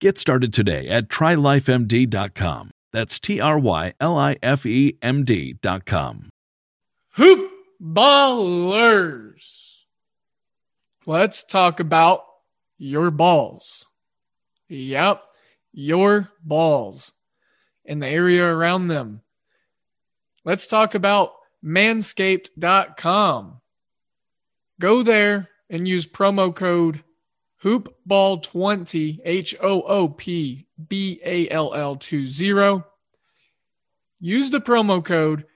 Get started today at trylifemd.com. That's T R Y L I F E M D.com. Hoop ballers. Let's talk about your balls. Yep, your balls and the area around them. Let's talk about manscaped.com. Go there and use promo code hoopball20 H O O P B A L L 20. Use the promo code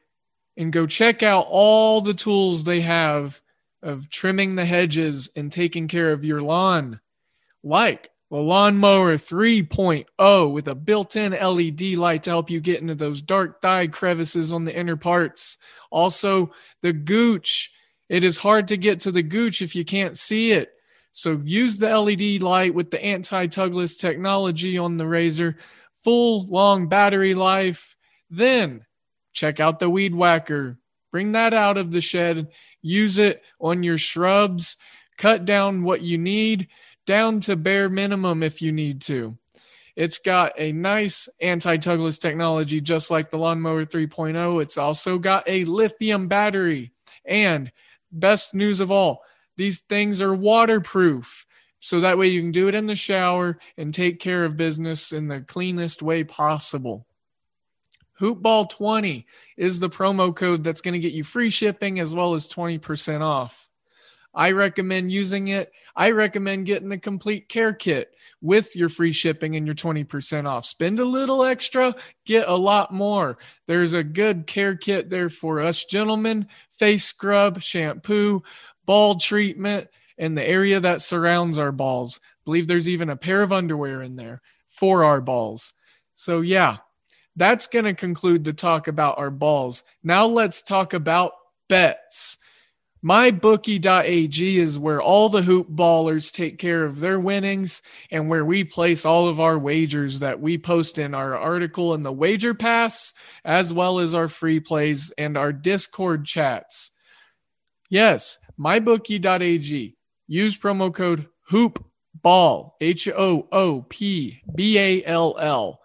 and go check out all the tools they have of trimming the hedges and taking care of your lawn, like the lawnmower 3.0 with a built-in LED light to help you get into those dark dye crevices on the inner parts. Also, the gooch. It is hard to get to the gooch if you can't see it. So use the LED light with the anti-tugless technology on the razor, full long battery life. Then check out the weed whacker. Bring that out of the shed. Use it on your shrubs. Cut down what you need down to bare minimum if you need to. It's got a nice anti-tugless technology just like the lawnmower 3.0. It's also got a lithium battery and best news of all, these things are waterproof. So that way you can do it in the shower and take care of business in the cleanest way possible. Hoopball20 is the promo code that's going to get you free shipping as well as 20% off. I recommend using it. I recommend getting the complete care kit with your free shipping and your 20% off. Spend a little extra, get a lot more. There's a good care kit there for us gentlemen face scrub, shampoo, ball treatment, and the area that surrounds our balls. I believe there's even a pair of underwear in there for our balls. So, yeah, that's going to conclude the talk about our balls. Now, let's talk about bets. MyBookie.ag is where all the hoop ballers take care of their winnings and where we place all of our wagers that we post in our article in the Wager Pass, as well as our free plays and our Discord chats. Yes, mybookie.ag. Use promo code HOOPBALL, H O O P B A L L.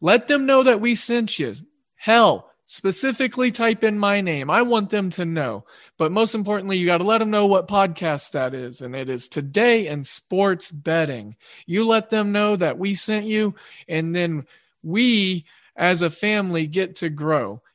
Let them know that we sent you. Hell, specifically type in my name. I want them to know. But most importantly, you got to let them know what podcast that is. And it is Today in Sports Betting. You let them know that we sent you, and then we as a family get to grow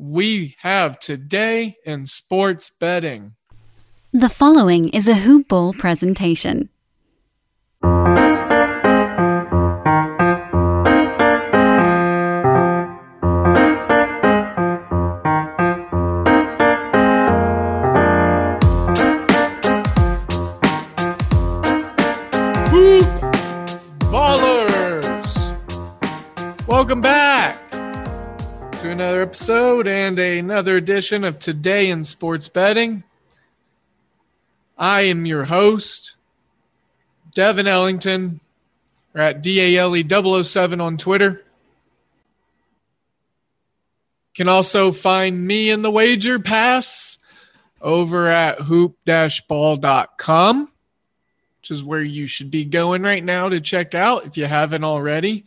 we have today in sports betting. The following is a Hoop Ball presentation. Episode and another edition of Today in Sports Betting. I am your host, Devin Ellington. We're at DALE007 on Twitter. You Can also find me in the wager pass over at hoop-ball.com, which is where you should be going right now to check out if you haven't already.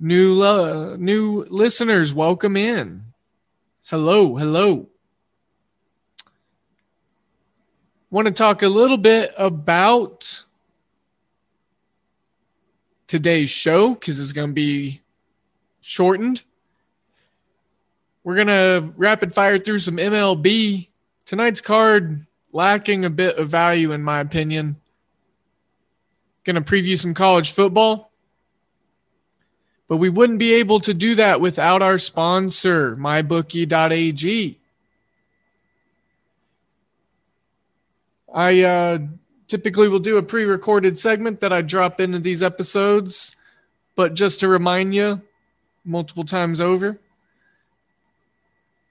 New uh, new listeners, welcome in. Hello, hello. Want to talk a little bit about today's show because it's going to be shortened. We're going to rapid fire through some MLB. Tonight's card lacking a bit of value, in my opinion. Going to preview some college football. But we wouldn't be able to do that without our sponsor, mybookie.ag. I uh, typically will do a pre recorded segment that I drop into these episodes. But just to remind you, multiple times over,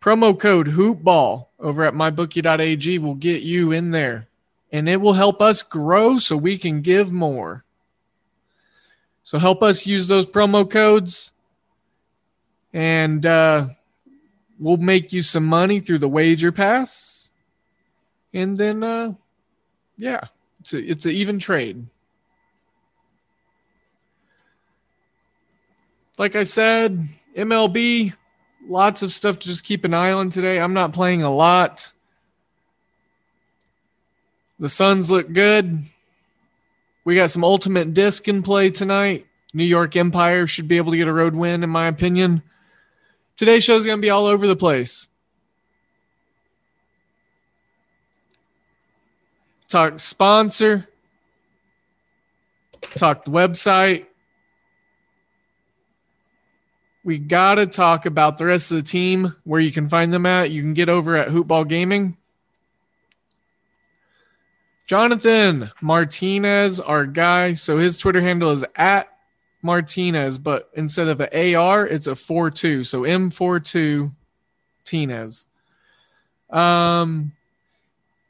promo code HoopBall over at mybookie.ag will get you in there. And it will help us grow so we can give more. So help us use those promo codes, and uh, we'll make you some money through the wager pass. And then, uh, yeah, it's a, it's an even trade. Like I said, MLB, lots of stuff to just keep an eye on today. I'm not playing a lot. The Suns look good. We got some ultimate disc in play tonight. New York Empire should be able to get a road win, in my opinion. Today's show is going to be all over the place. Talk sponsor, talk website. We got to talk about the rest of the team, where you can find them at. You can get over at Hoopball Gaming. Jonathan Martinez, our guy. So his Twitter handle is at Martinez, but instead of an AR, it's a 4 2. So M42 Tinez. Um,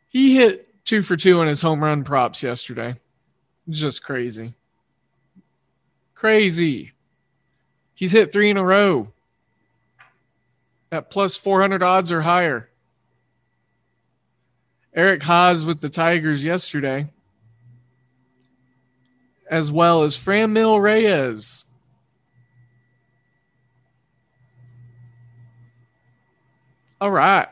he hit two for two on his home run props yesterday. Just crazy. Crazy. He's hit three in a row at plus 400 odds or higher. Eric Haase with the Tigers yesterday, as well as Franmil Reyes. All right.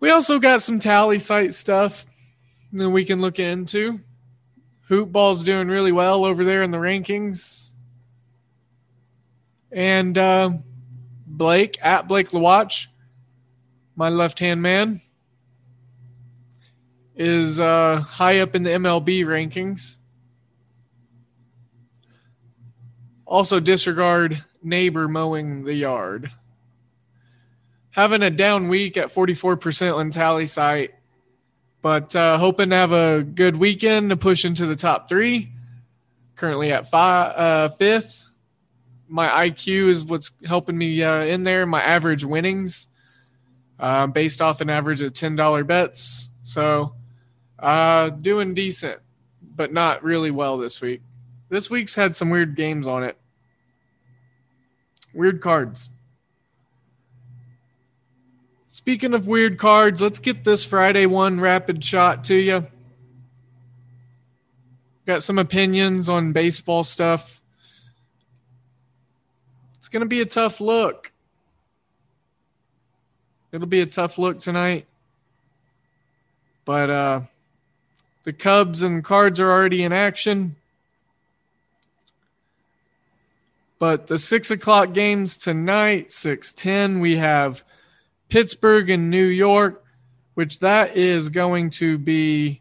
We also got some Tallysight stuff that we can look into. Hoopball's doing really well over there in the rankings. And uh, Blake, at Blake Lawatch, my left hand man, is uh, high up in the MLB rankings. Also, disregard neighbor mowing the yard. Having a down week at 44% on Tallysight, but uh, hoping to have a good weekend to push into the top three. Currently at five, uh, fifth. My IQ is what's helping me uh, in there. My average winnings, uh, based off an average of $10 bets. So uh, doing decent, but not really well this week. This week's had some weird games on it. Weird cards. Speaking of weird cards, let's get this Friday one rapid shot to you. Got some opinions on baseball stuff. It's going to be a tough look. It'll be a tough look tonight. But uh the Cubs and Cards are already in action. But the six o'clock games tonight, six ten, we have Pittsburgh and New York, which that is going to be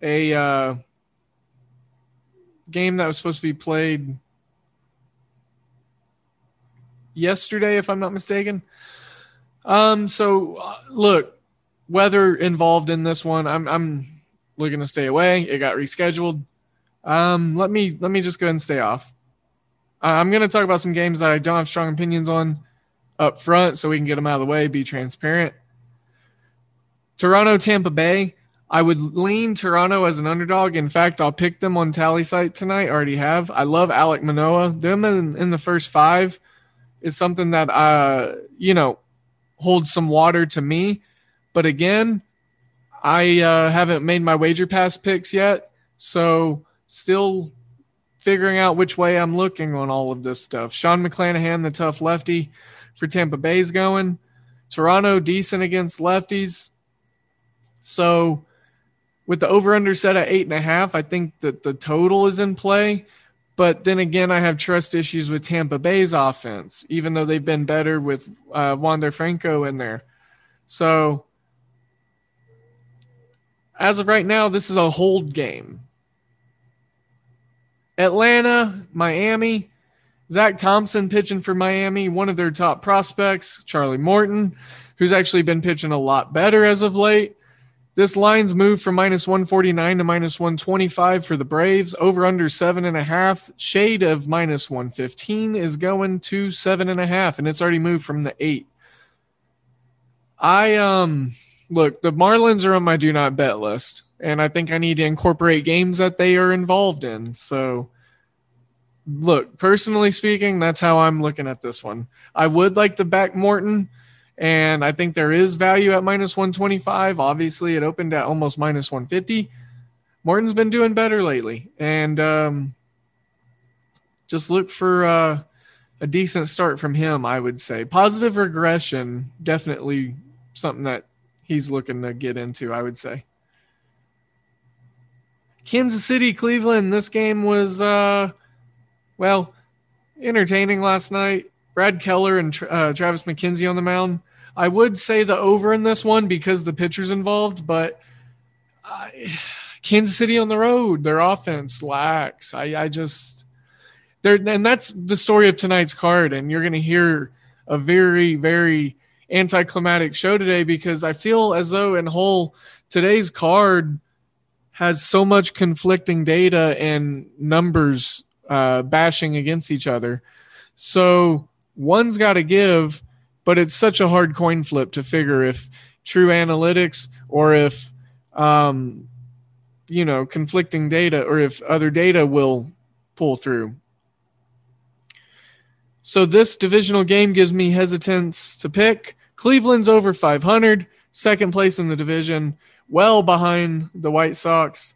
a uh, game that was supposed to be played yesterday, if I'm not mistaken. Um, so uh, look, weather involved in this one. I'm I'm looking to stay away. It got rescheduled. Um, let me let me just go ahead and stay off. I'm going to talk about some games that I don't have strong opinions on up front so we can get them out of the way, be transparent. Toronto, Tampa Bay. I would lean Toronto as an underdog. In fact, I'll pick them on Tallysight tonight. Already have. I love Alek Manoah. Them in, in the first five is something that uh you know holds some water to me. But again, I uh, haven't made my wager pass picks yet, so still figuring out which way I'm looking on all of this stuff. Sean McClanahan, the tough lefty for Tampa Bay's going. Toronto decent against lefties. So with the over under set at eight and a half, I think that the total is in play. But then again, I have trust issues with Tampa Bay's offense, even though they've been better with uh, Wander Franco in there. So as of right now, this is a hold game. Atlanta, Miami, Zach Thompson pitching for Miami, one of their top prospects, Charlie Morton, who's actually been pitching a lot better as of late. This line's moved from minus 149 to minus 125 for the Braves. Over under seven and a half. Shade of minus 115 is going to seven and a half, and it's already moved from the eight. I um look, the Marlins are on my do not bet list, and I think I need to incorporate games that they are involved in. So, look, personally speaking, that's how I'm looking at this one. I would like to back Morton, and I think there is value at minus 125. Obviously, it opened at almost minus 150. Morton's been doing better lately, and um, just look for uh, a decent start from him. I would say positive regression, definitely something that he's looking to get into, I would say. Kansas City, Cleveland. This game was, uh, well, entertaining last night. Brad Keller and uh, Travis McKenzie on the mound. I would say the over in this one because the pitcher's involved, but I, Kansas City on the road, their offense lacks. I, I just, there, and that's the story of tonight's card. And you're going to hear a very, very anticlimactic show today because I feel as though in whole today's card has so much conflicting data and numbers uh, bashing against each other. So one's got to give, but it's such a hard coin flip to figure if true analytics or if um, you know conflicting data or if other data will pull through. So this divisional game gives me hesitance to pick. Cleveland's over 500, second place in the division, well behind the White Sox.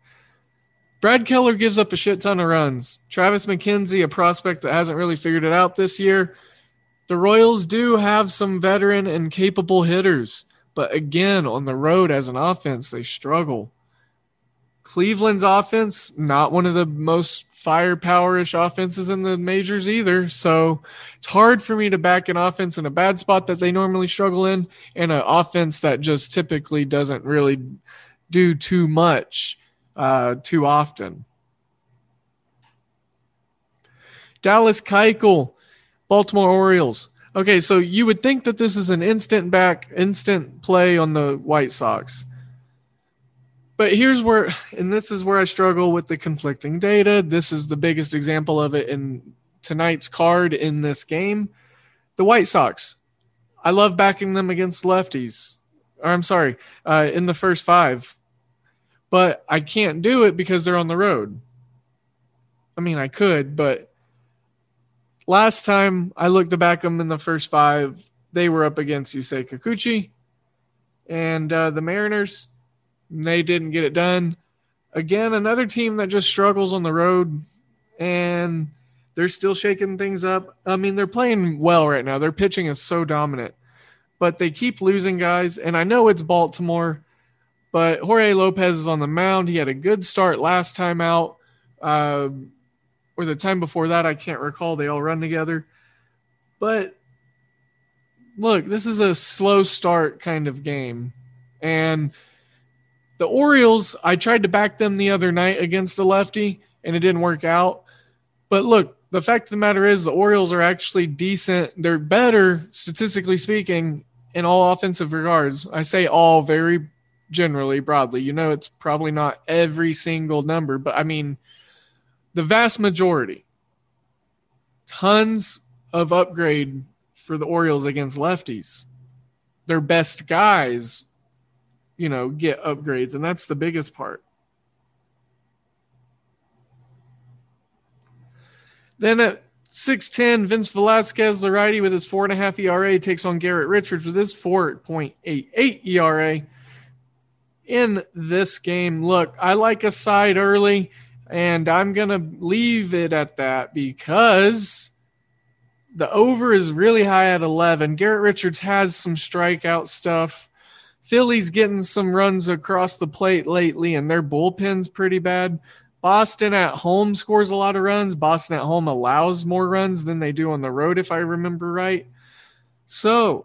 Brad Keller gives up a shit ton of runs. Travis McKenzie, a prospect that hasn't really figured it out this year. The Royals do have some veteran and capable hitters, but again, on the road as an offense, they struggle. Cleveland's offense, not one of the most firepower-ish offenses in the majors either. So it's hard for me to back an offense in a bad spot that they normally struggle in, and an offense that just typically doesn't really do too much uh, too often. Dallas Keuchel, Baltimore Orioles. Okay, so you would think that this is an instant back, instant play on the White Sox. But here's where, and this is where I struggle with the conflicting data. This is the biggest example of it in tonight's card in this game. The White Sox. I love backing them against lefties. Or I'm sorry, uh, in the first five. But I can't do it because they're on the road. I mean, I could, but last time I looked to back them in the first five, they were up against Yusei Kikuchi and uh, the Mariners they didn't get it done. Again, another team that just struggles on the road and they're still shaking things up. I mean, they're playing well right now. Their pitching is so dominant, but they keep losing guys. And I know it's Baltimore, but Jorge Lopez is on the mound. He had a good start last time out, uh, or the time before that. I can't recall. They all run together. But look, this is a slow start kind of game. And the Orioles, I tried to back them the other night against a lefty and it didn't work out. But look, the fact of the matter is the Orioles are actually decent. They're better, statistically speaking, in all offensive regards. I say all very generally, broadly. You know, it's probably not every single number, but I mean, the vast majority. tons of upgrade for the Orioles against lefties. Their best guys, you know, get upgrades, and that's the biggest part. Then at 6'10, Vince Velasquez, the righty with his four and a half ERA, takes on Garrett Richards with his 4.88 ERA in this game. Look, I like a side early, and I'm going to leave it at that because the over is really high at 11. Garrett Richards has some strikeout stuff. Philly's getting some runs across the plate lately, and their bullpen's pretty bad. Boston at home scores a lot of runs. Boston at home allows more runs than they do on the road, if I remember right. So,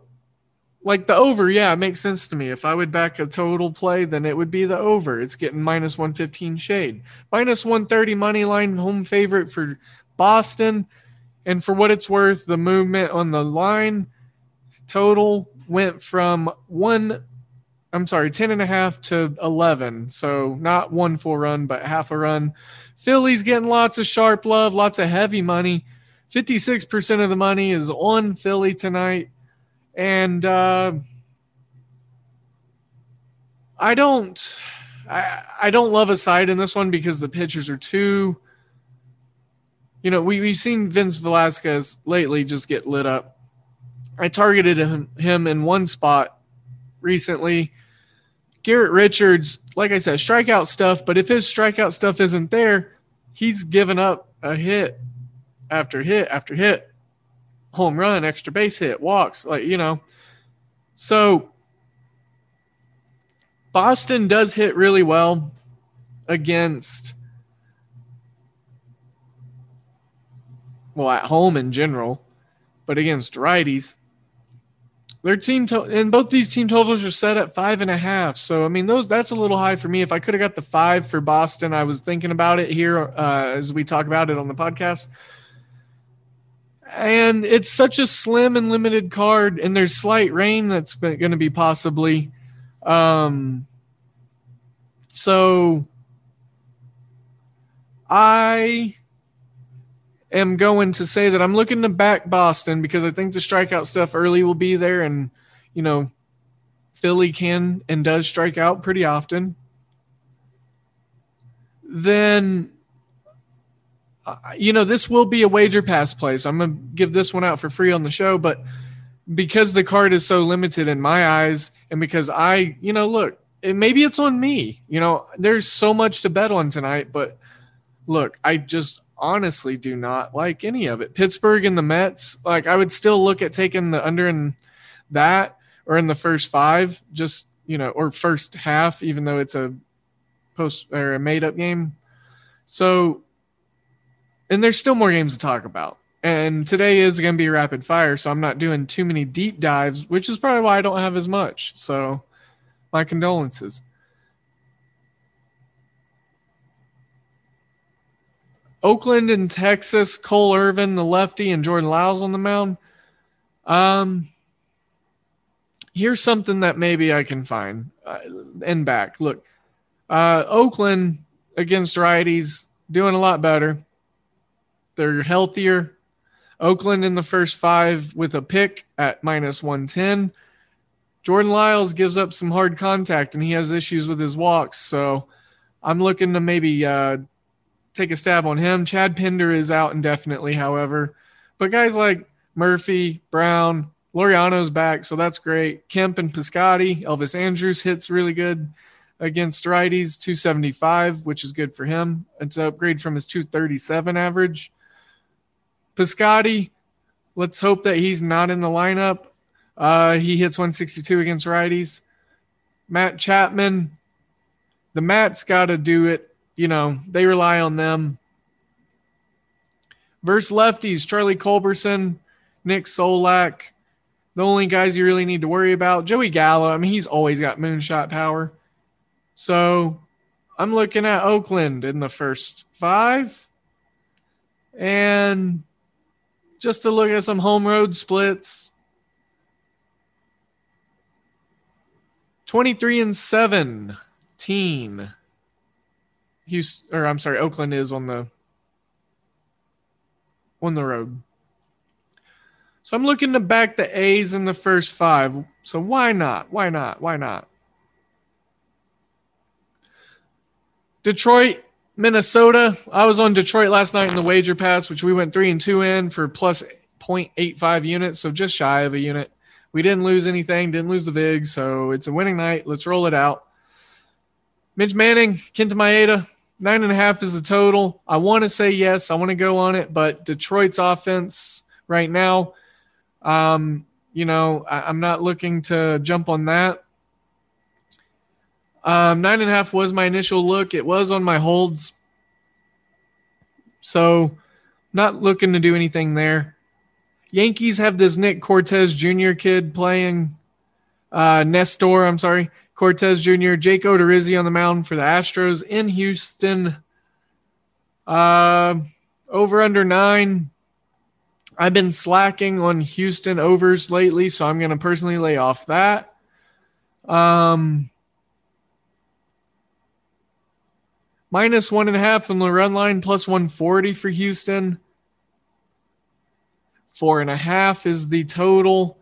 like the over, yeah, it makes sense to me. If I would back a total play, then it would be the over. It's getting minus 115 shade. Minus 130 money line home favorite for Boston. And for what it's worth, the movement on the line total went from one I'm sorry, 10 and a half to 11. So not one full run, but half a run. Philly's getting lots of sharp love, lots of heavy money. 56% of the money is on Philly tonight. And uh, I don't I, I don't love a side in this one because the pitchers are too you know, we, we've seen Vince Velasquez lately just get lit up. I targeted him, him in one spot recently. Garrett Richards, like I said, strikeout stuff, but if his strikeout stuff isn't there, he's given up a hit after hit after hit, home run, extra base hit, walks, like, you know. So Boston does hit really well against, well, at home in general, but against righties their team to- and both these team totals are set at five and a half. So I mean, those that's a little high for me. If I could have got the five for Boston, I was thinking about it here uh, as we talk about it on the podcast. And it's such a slim and limited card, and there's slight rain that's going to be possibly. Um, so I am going to say that I'm looking to back Boston because I think the strikeout stuff early will be there, and you know, Philly can and does strike out pretty often. Then, you know, this will be a wager pass play, so I'm gonna give this one out for free on the show, but because the card is so limited in my eyes, and because I, you know, look, it, maybe it's on me. You know, there's so much to bet on tonight, but look, I just honestly do not like any of it. Pittsburgh and the Mets, like I would still look at taking the under in that or in the first five, just you know, or first half, even though it's a post or a made up game. So, and there's still more games to talk about. And today is going to be rapid fire, so I'm not doing too many deep dives, which is probably why I don't have as much. So, my condolences. Oakland and Texas, Cole Irvin, the lefty, and Jordan Lyles on the mound. Um, here's something that maybe I can find uh, and back. Look, uh, Oakland against righties doing a lot better. They're healthier. Oakland in the first five with a pick at minus 110. Jordan Lyles gives up some hard contact and he has issues with his walks. So I'm looking to maybe uh, take a stab on him. Chad Pinder is out indefinitely, however. But guys like Murphy, Brown, Laureano's back, so that's great. Kemp and Piscotty, Elvis Andrus hits really good against righties, 275, which is good for him. It's an upgrade from his 237 average. Piscotty, let's hope that he's not in the lineup. Uh, he hits 162 against righties. Matt Chapman, the Matt's got to do it you know, they rely on them. Verse lefties, Charlie Culberson, Nick Solak. The only guys you really need to worry about, Joey Gallo. I mean, he's always got moonshot power. So I'm looking at Oakland in the first five. And just to look at some home road splits 23 and 17. Houston, or I'm sorry, Oakland is on the on the road. So I'm looking to back the A's in the first five. So why not? Why not? Why not? Detroit, Minnesota. I was on Detroit last night in the wager pass, which we went three and two in for plus 0.85 units, so just shy of a unit. We didn't lose anything, didn't lose the VIG, so it's a winning night. Let's roll it out. Mitch Manning, Kenta Maeda, nine and a half is the total. I want to say yes, I want to go on it, but Detroit's offense right now, um, you know, I, am not looking to jump on that. Um, nine and a half was my initial look. It was on my holds. So, not looking to do anything there. Yankees have this Nick Cortes Jr. kid playing. Uh, Nestor, I'm sorry. Cortes Jr., Jake Odorizzi on the mound for the Astros in Houston. Uh, over under nine. I've been slacking on Houston overs lately, so I'm going to personally lay off that. Um, minus one and a half on the run line, plus 140 for Houston. Four and a half is the total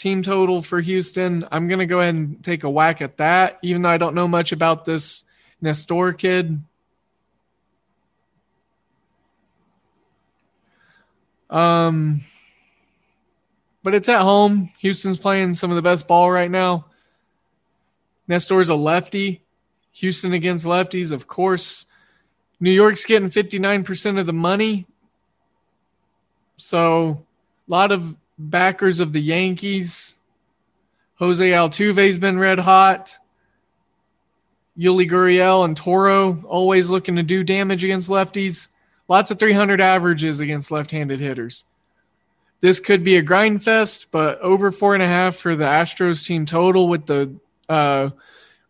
team total for Houston. I'm going to go ahead and take a whack at that, even though I don't know much about this Nestor kid. Um, but it's at home. Houston's playing some of the best ball right now. Nestor's a lefty. Houston against lefties, of course. New York's getting 59% of the money. So, a lot of backers of the Yankees. Jose Altuve's been red hot. Yuli Gurriel and Toro always looking to do damage against lefties. Lots of 300 averages against left-handed hitters. This could be a grind fest, but over four and a half for the Astros team total with the uh,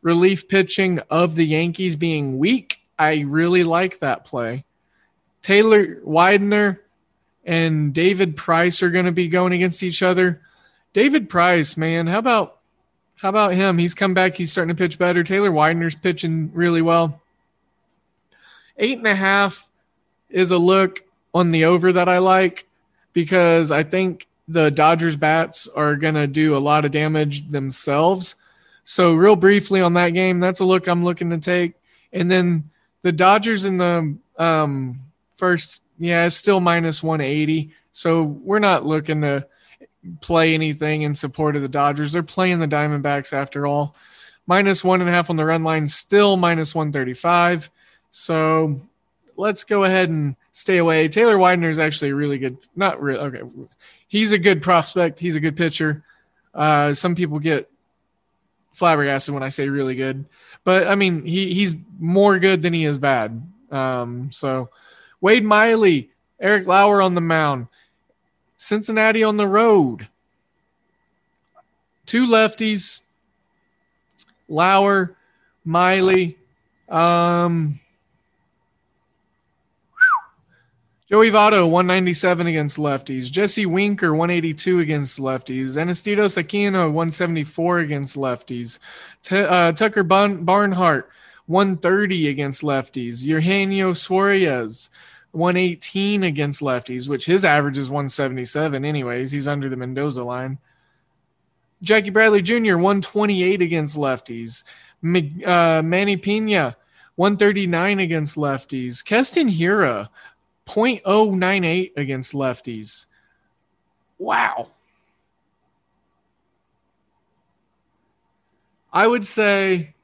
relief pitching of the Yankees being weak. I really like that play. Taylor Widener and David Price are going to be going against each other. David Price, man, how about how about him? He's come back. He's starting to pitch better. Taylor Widener's pitching really well. Eight and a half is a look on the over that I like because I think the Dodgers bats are going to do a lot of damage themselves. So, real briefly on that game, that's a look I'm looking to take. And then the Dodgers in the um, first yeah, it's still minus 180. So we're not looking to play anything in support of the Dodgers. They're playing the Diamondbacks after all. Minus one and a half on the run line, still minus 135. So let's go ahead and stay away. Taylor Widener is actually really good. Not really. Okay. He's a good prospect. He's a good pitcher. Uh, some people get flabbergasted when I say really good, but I mean, he, he's more good than he is bad. Um, so, Wade Miley, Eric Lauer on the mound, Cincinnati on the road. Two lefties, Lauer, Miley, um, Joey Votto, 197 against lefties. Jesse Winker, 182 against lefties. Anastidos Aquino, 174 against lefties. T- uh, Tucker Barnhart, 130 against lefties. Eugenio Suarez, 118 against lefties, which his average is 177 anyways. He's under the Mendoza line. Jackie Bradley Jr., 128 against lefties. Uh, Manny Pena, 139 against lefties. Keston Hiura 0.098 against lefties. Wow. I would say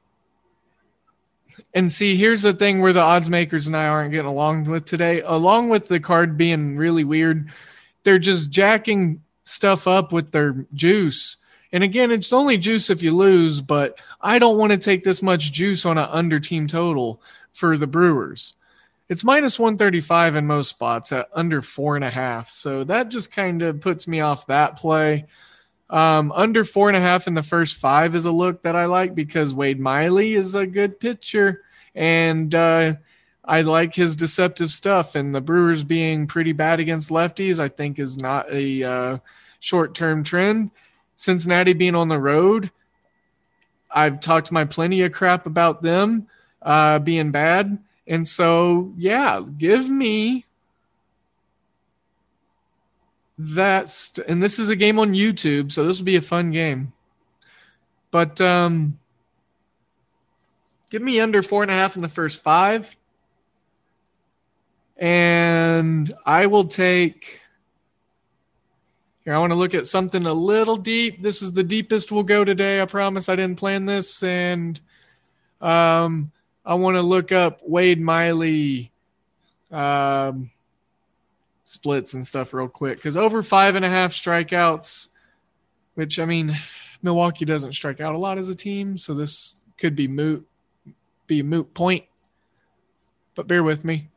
and see, here's the thing where the odds makers and I aren't getting along with today. Along with the card being really weird, they're just jacking stuff up with their juice. And again, it's only juice if you lose, but I don't want to take this much juice on an under team total for the Brewers. It's minus 135 in most spots at under four and a half. So that just kind of puts me off that play. Um, under four and a half in the first five is a look that I like because Wade Miley is a good pitcher, and uh, I like his deceptive stuff. And the Brewers being pretty bad against lefties, I think, is not a uh, short term trend. Cincinnati being on the road, I've talked my plenty of crap about them uh, being bad. And so, yeah, give me that's and this is a game on YouTube, so this will be a fun game. But um, give me under four and a half in the first five, and I will take. Here, I want to look at something a little deep. This is the deepest we'll go today. I promise I didn't plan this, and um, I want to look up Wade Miley. Um, splits and stuff real quick because over five and a half strikeouts, which I mean, Milwaukee doesn't strike out a lot as a team, so this could be moot, be a moot point. But bear with me.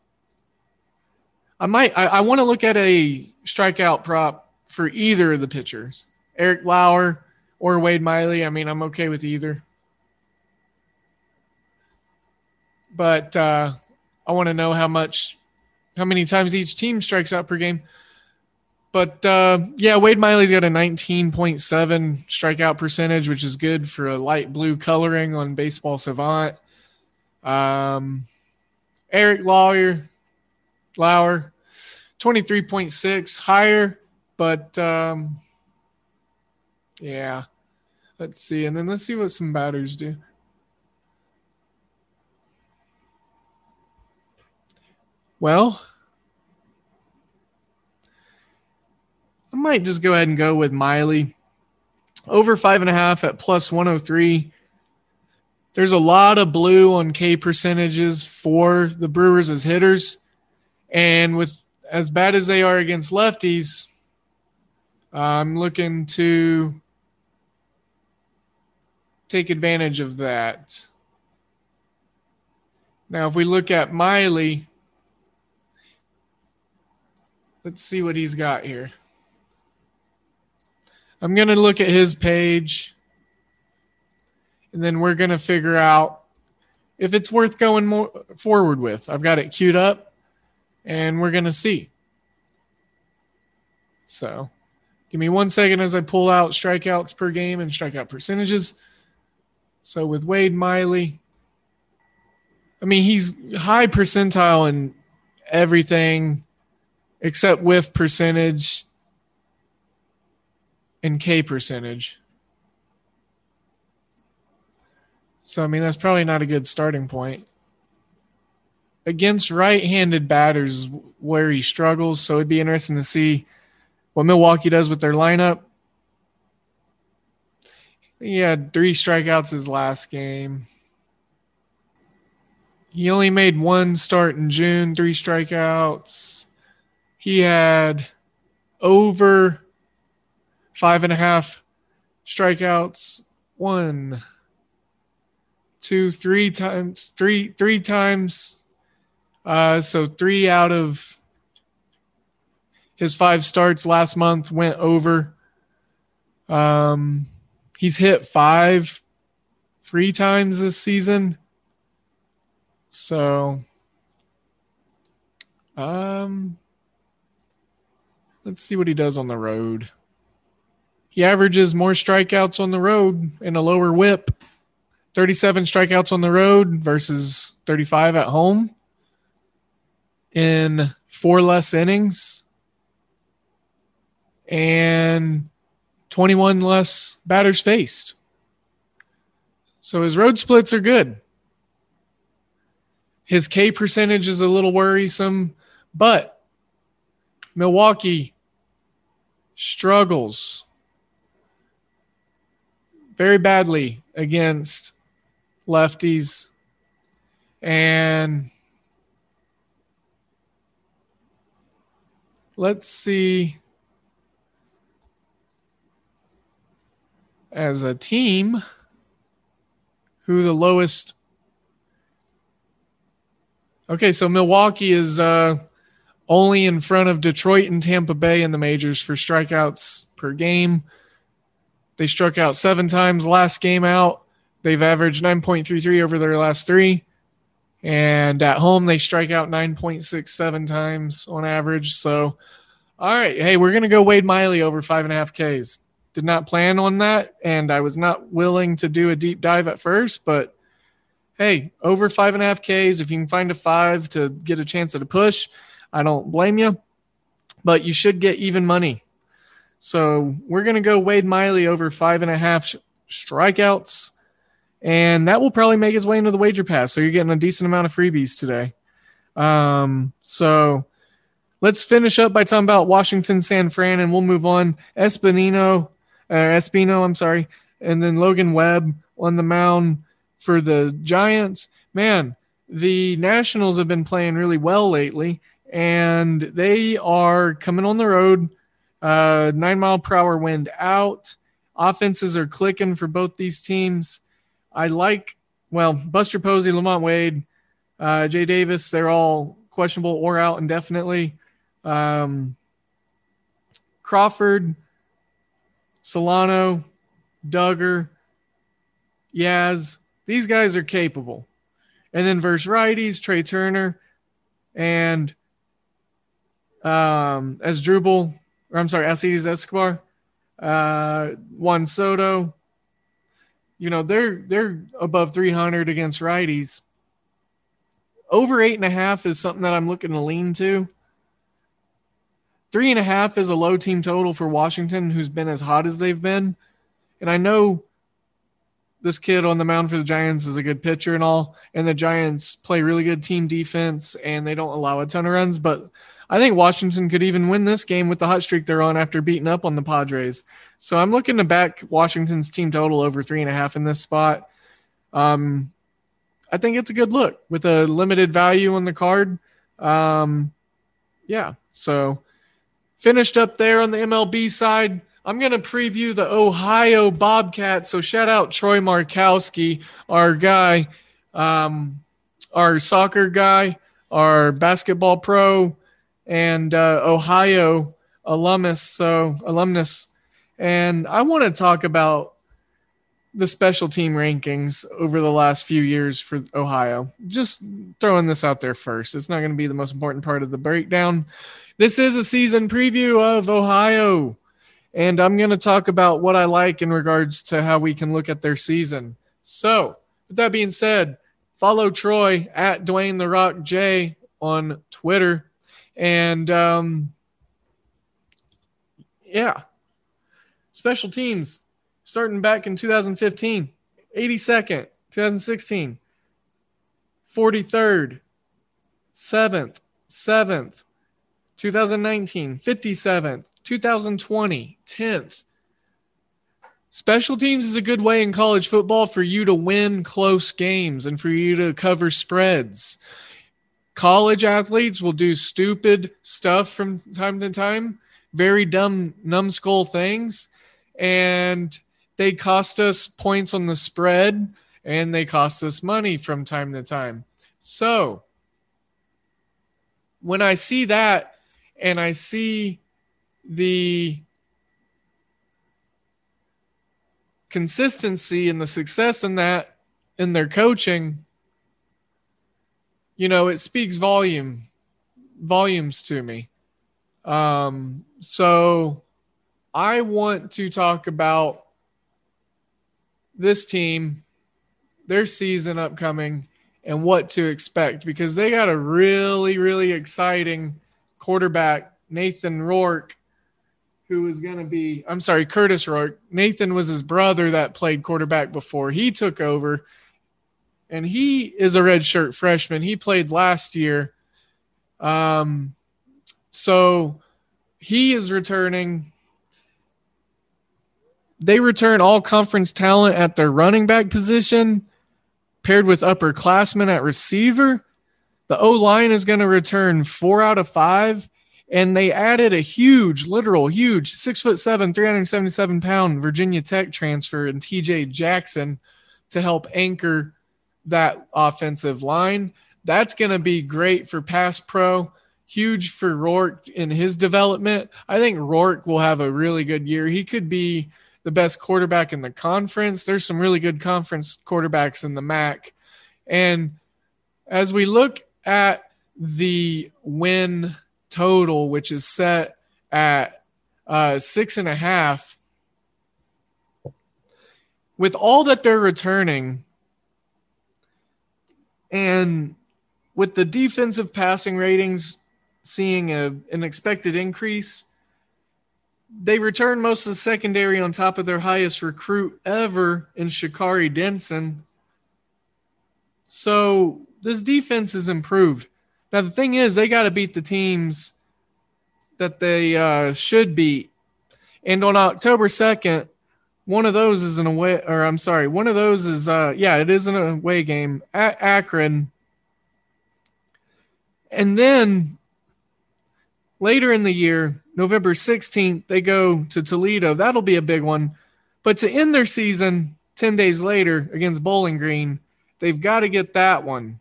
I might. I, I want to look at a strikeout prop for either of the pitchers, Eric Lauer or Wade Miley. I mean, I'm okay with either. But uh, I want to know how much how many times each team strikes out per game. But uh, yeah, Wade Miley's got a 19.7 strikeout percentage, which is good for a light blue coloring on Baseball Savant. Um, Eric Lauer, Lauer, 23.6 higher, but um, yeah. Let's see, and then let's see what some batters do. Well, I might just go ahead and go with Miley. Over five and a half at plus 103. There's a lot of blue on K percentages for the Brewers as hitters. And with as bad as they are against lefties, I'm looking to take advantage of that. Now, if we look at Miley, let's see what he's got here. I'm going to look at his page and then we're going to figure out if it's worth going more forward with. I've got it queued up and we're going to see. So give me one second as I pull out strikeouts per game and strikeout percentages. So with Wade Miley, I mean, he's high percentile in everything except whiff percentage and K percentage. So, I mean, that's probably not a good starting point. Against right handed batters, where he struggles. So, it'd be interesting to see what Milwaukee does with their lineup. He had three strikeouts his last game. He only made one start in June, three strikeouts. He had over five and a half strikeouts. One, two, three times, three, three times. Uh, so three out of his five starts last month went over. Um, he's hit five three times this season. So, um, let's see what he does on the road. He averages more strikeouts on the road and a lower whip. 37 strikeouts on the road versus 35 at home in four less innings and 21 less batters faced. So his road splits are good. His K percentage is a little worrisome, but Milwaukee struggles very badly against lefties. And let's see. As a team who the lowest? Okay so milwaukee is uh only in front of detroit and tampa bay in the majors for strikeouts per game they struck out seven times last game out. They've averaged 9.33 over their last three. And at home, they strike out 9.67 times on average. So, all right. Hey, we're going to go Wade Miley over five and a half Ks. Did not plan on that. And I was not willing to do a deep dive at first. But hey, over five and a half Ks, if you can find a five to get a chance at a push, I don't blame you. But you should get even money So we're going to go Wade Miley over five and a half strikeouts. And that will probably make his way into the wager pass. So you're getting a decent amount of freebies today. Um, so let's finish up by talking about Washington San Fran and we'll move on. Espinino, uh, Espino, I'm sorry, and then Logan Webb on the mound for the Giants. Man, the Nationals have been playing really well lately, and they are coming on the road. Uh, nine mile per hour wind out. Offenses are clicking for both these teams. I like, well, Buster Posey, LaMonte Wade, uh, Jay Davis, they're all questionable or out indefinitely. Um, Crawford, Solano, Duggar, Yaz, these guys are capable. And then versus righties, Trea Turner and um, Asdrubal, or I'm sorry, Alcides Escobar, uh, Juan Soto. You know, they're they're above 300 against righties. Over eight and a half is something that I'm looking to lean to. Three and a half is a low team total for Washington, who's been as hot as they've been. And I know this kid on the mound for the Giants is a good pitcher and all, and the Giants play really good team defense and they don't allow a ton of runs. But I think Washington could even win this game with the hot streak they're on after beating up on the Padres. So I'm looking to back Washington's team total over three and a half in this spot. Um, I think it's a good look with a limited value on the card. Um, yeah, so finished up there on the MLB side. I'm going to preview the Ohio Bobcats. So shout out Troy Markowski, our guy, um, our soccer guy, our basketball pro, and uh, Ohio alumnus. So alumnus, and I want to talk about the special team rankings over the last few years for Ohio. Just throwing this out there first. It's not going to be the most important part of the breakdown. This is a season preview of Ohio. And I'm going to talk about what I like in regards to how we can look at their season. So, with that being said, follow Troy at Dwayne the Rock J on Twitter. And um, yeah, special teams starting back in 2015, 82nd, 2016, 43rd, 7th, 7th, 2019, 57th, 2020, 10th. Special teams is a good way in college football for you to win close games and for you to cover spreads. College athletes will do stupid stuff from time to time, very dumb, numbskull things, and they cost us points on the spread and they cost us money from time to time. So when I see that and I see the consistency and the success in that in their coaching you know it speaks volume volumes to me um so i want to talk about this team their season upcoming and what to expect because they got a really really exciting quarterback nathan rourke who was going to be, I'm sorry, Kurtis Rourke. Nathan was his brother that played quarterback before he took over. And he is a redshirt freshman. He played last year. Um, so he is returning. They return all conference talent at their running back position, paired with upperclassmen at receiver. The O line is going to return four out of five and they added a huge, literal huge, six foot seven, 377 pound Virginia Tech transfer in TJ Jackson to help anchor that offensive line. That's going to be great for pass pro, huge for Rourke in his development. I think Rourke will have a really good year. He could be the best quarterback in the conference. There's some really good conference quarterbacks in the MAC. And as we look at the win total, which is set at uh, six and a half. With all that they're returning, and with the defensive passing ratings seeing a, an expected increase, they return most of the secondary on top of their highest recruit ever in Shakari Denson. So this defense is improved. Now the thing is, they got to beat the teams that they uh, should beat. And on October second, one of those is an away, or I'm sorry, one of those is uh, yeah, it is an away game at Akron. And then later in the year, November 16th, they go to Toledo. That'll be a big one. But to end their season 10 days later against Bowling Green, they've got to get that one.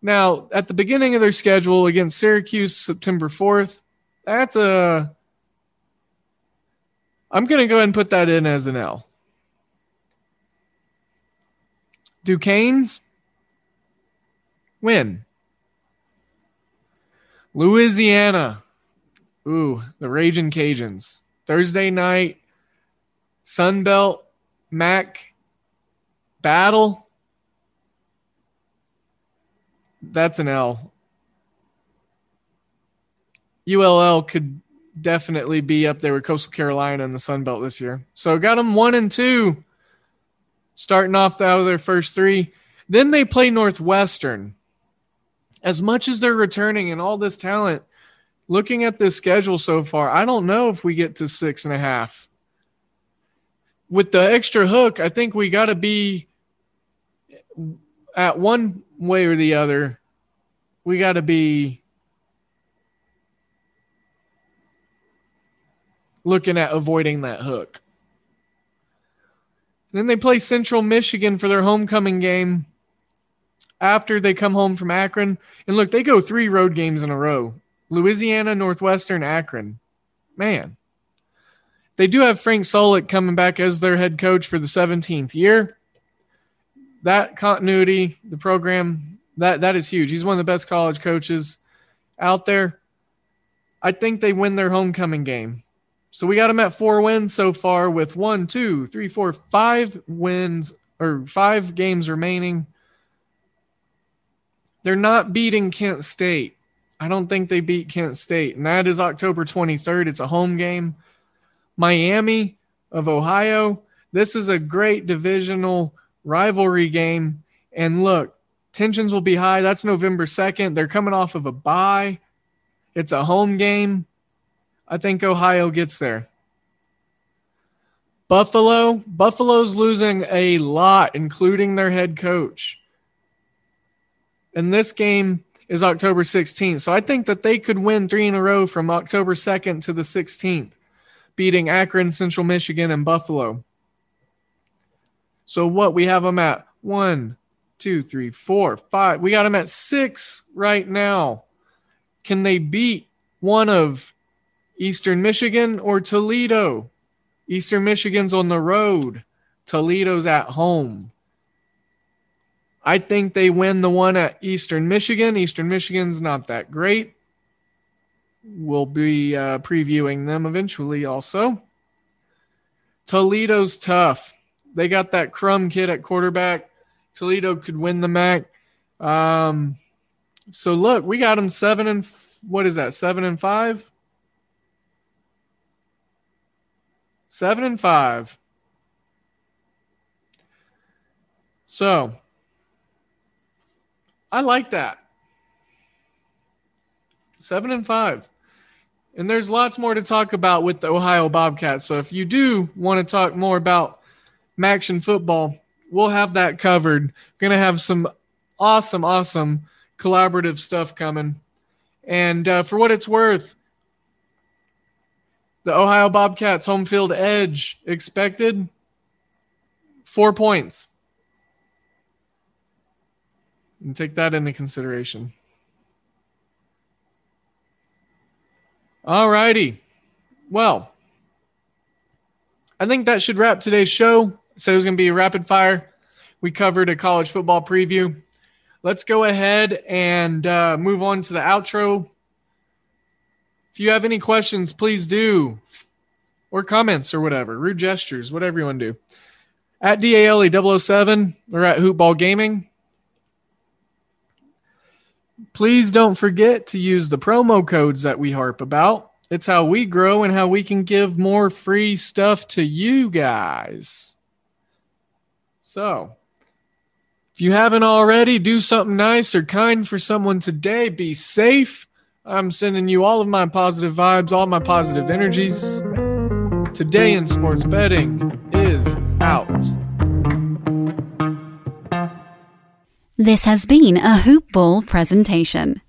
Now, at the beginning of their schedule against Syracuse, September 4th, that's a. I'm going to go ahead and put that in as an L. Duquesne's win. Louisiana. Ooh, the Raging Cajuns. Thursday night, Sunbelt, Mac battle. That's an L. ULL could definitely be up there with Coastal Carolina in the Sun Belt this year. So got them one and two, starting off out of their first three. Then they play Northwestern. As much as they're returning and all this talent, looking at this schedule so far, I don't know if we get to six and a half. With the extra hook, I think we got to be at one way or the other. We got to be looking at avoiding that hook. Then they play Central Michigan for their homecoming game after they come home from Akron. And look, they go three road games in a row Louisiana, Northwestern, Akron. Man. They do have Frank Solich coming back as their head coach for the 17th year. That continuity, the program, that that is huge. He's one of the best college coaches out there. I think they win their homecoming game. So we got them at four wins so far with one, two, three, four, five wins or five games remaining. They're not beating Kent State. I don't think they beat Kent State. And that is October 23rd. It's a home game. Miami of Ohio. This is a great divisional rivalry game. And look, tensions will be high. That's November 2nd. They're coming off of a bye. It's a home game. I think Ohio gets there. Buffalo, Buffalo's losing a lot, including their head coach. And this game is October 16th. So I think that they could win three in a row from October 2nd to the 16th, beating Akron, Central Michigan, and Buffalo. So what we have them at one, two, three, four, five. We got them at six right now. Can they beat one of Eastern Michigan or Toledo? Eastern Michigan's on the road. Toledo's at home. I think they win the one at Eastern Michigan. Eastern Michigan's not that great. We'll be uh, previewing them eventually also. Toledo's tough. They got that crumb kid at quarterback. Toledo could win the MAC. Um, so look, we got them seven and what is that? Seven and five. Seven and five. So I like that. Seven and five. And there's lots more to talk about with the Ohio Bobcats. So if you do want to talk more about MACtion football, we'll have that covered. To have some awesome, awesome collaborative stuff coming. And uh, for what it's worth, the Ohio Bobcats home field edge expected four points and take that into consideration. All righty. Well, I think that should wrap today's show. Said it was going to be a rapid fire. We covered a college football preview. Let's go ahead and uh, move on to the outro. If you have any questions, please do, or comments or whatever, rude gestures, whatever you want to do. At DALE 007 or at Hoopball Gaming. Please don't forget to use the promo codes that we harp about It's how we grow and how we can give more free stuff to you guys. So, if you haven't already, do something nice or kind for someone today. Be safe. I'm sending you all of my positive vibes, all my positive energies. Today in sports betting is out. This has been a Hoop Ball presentation.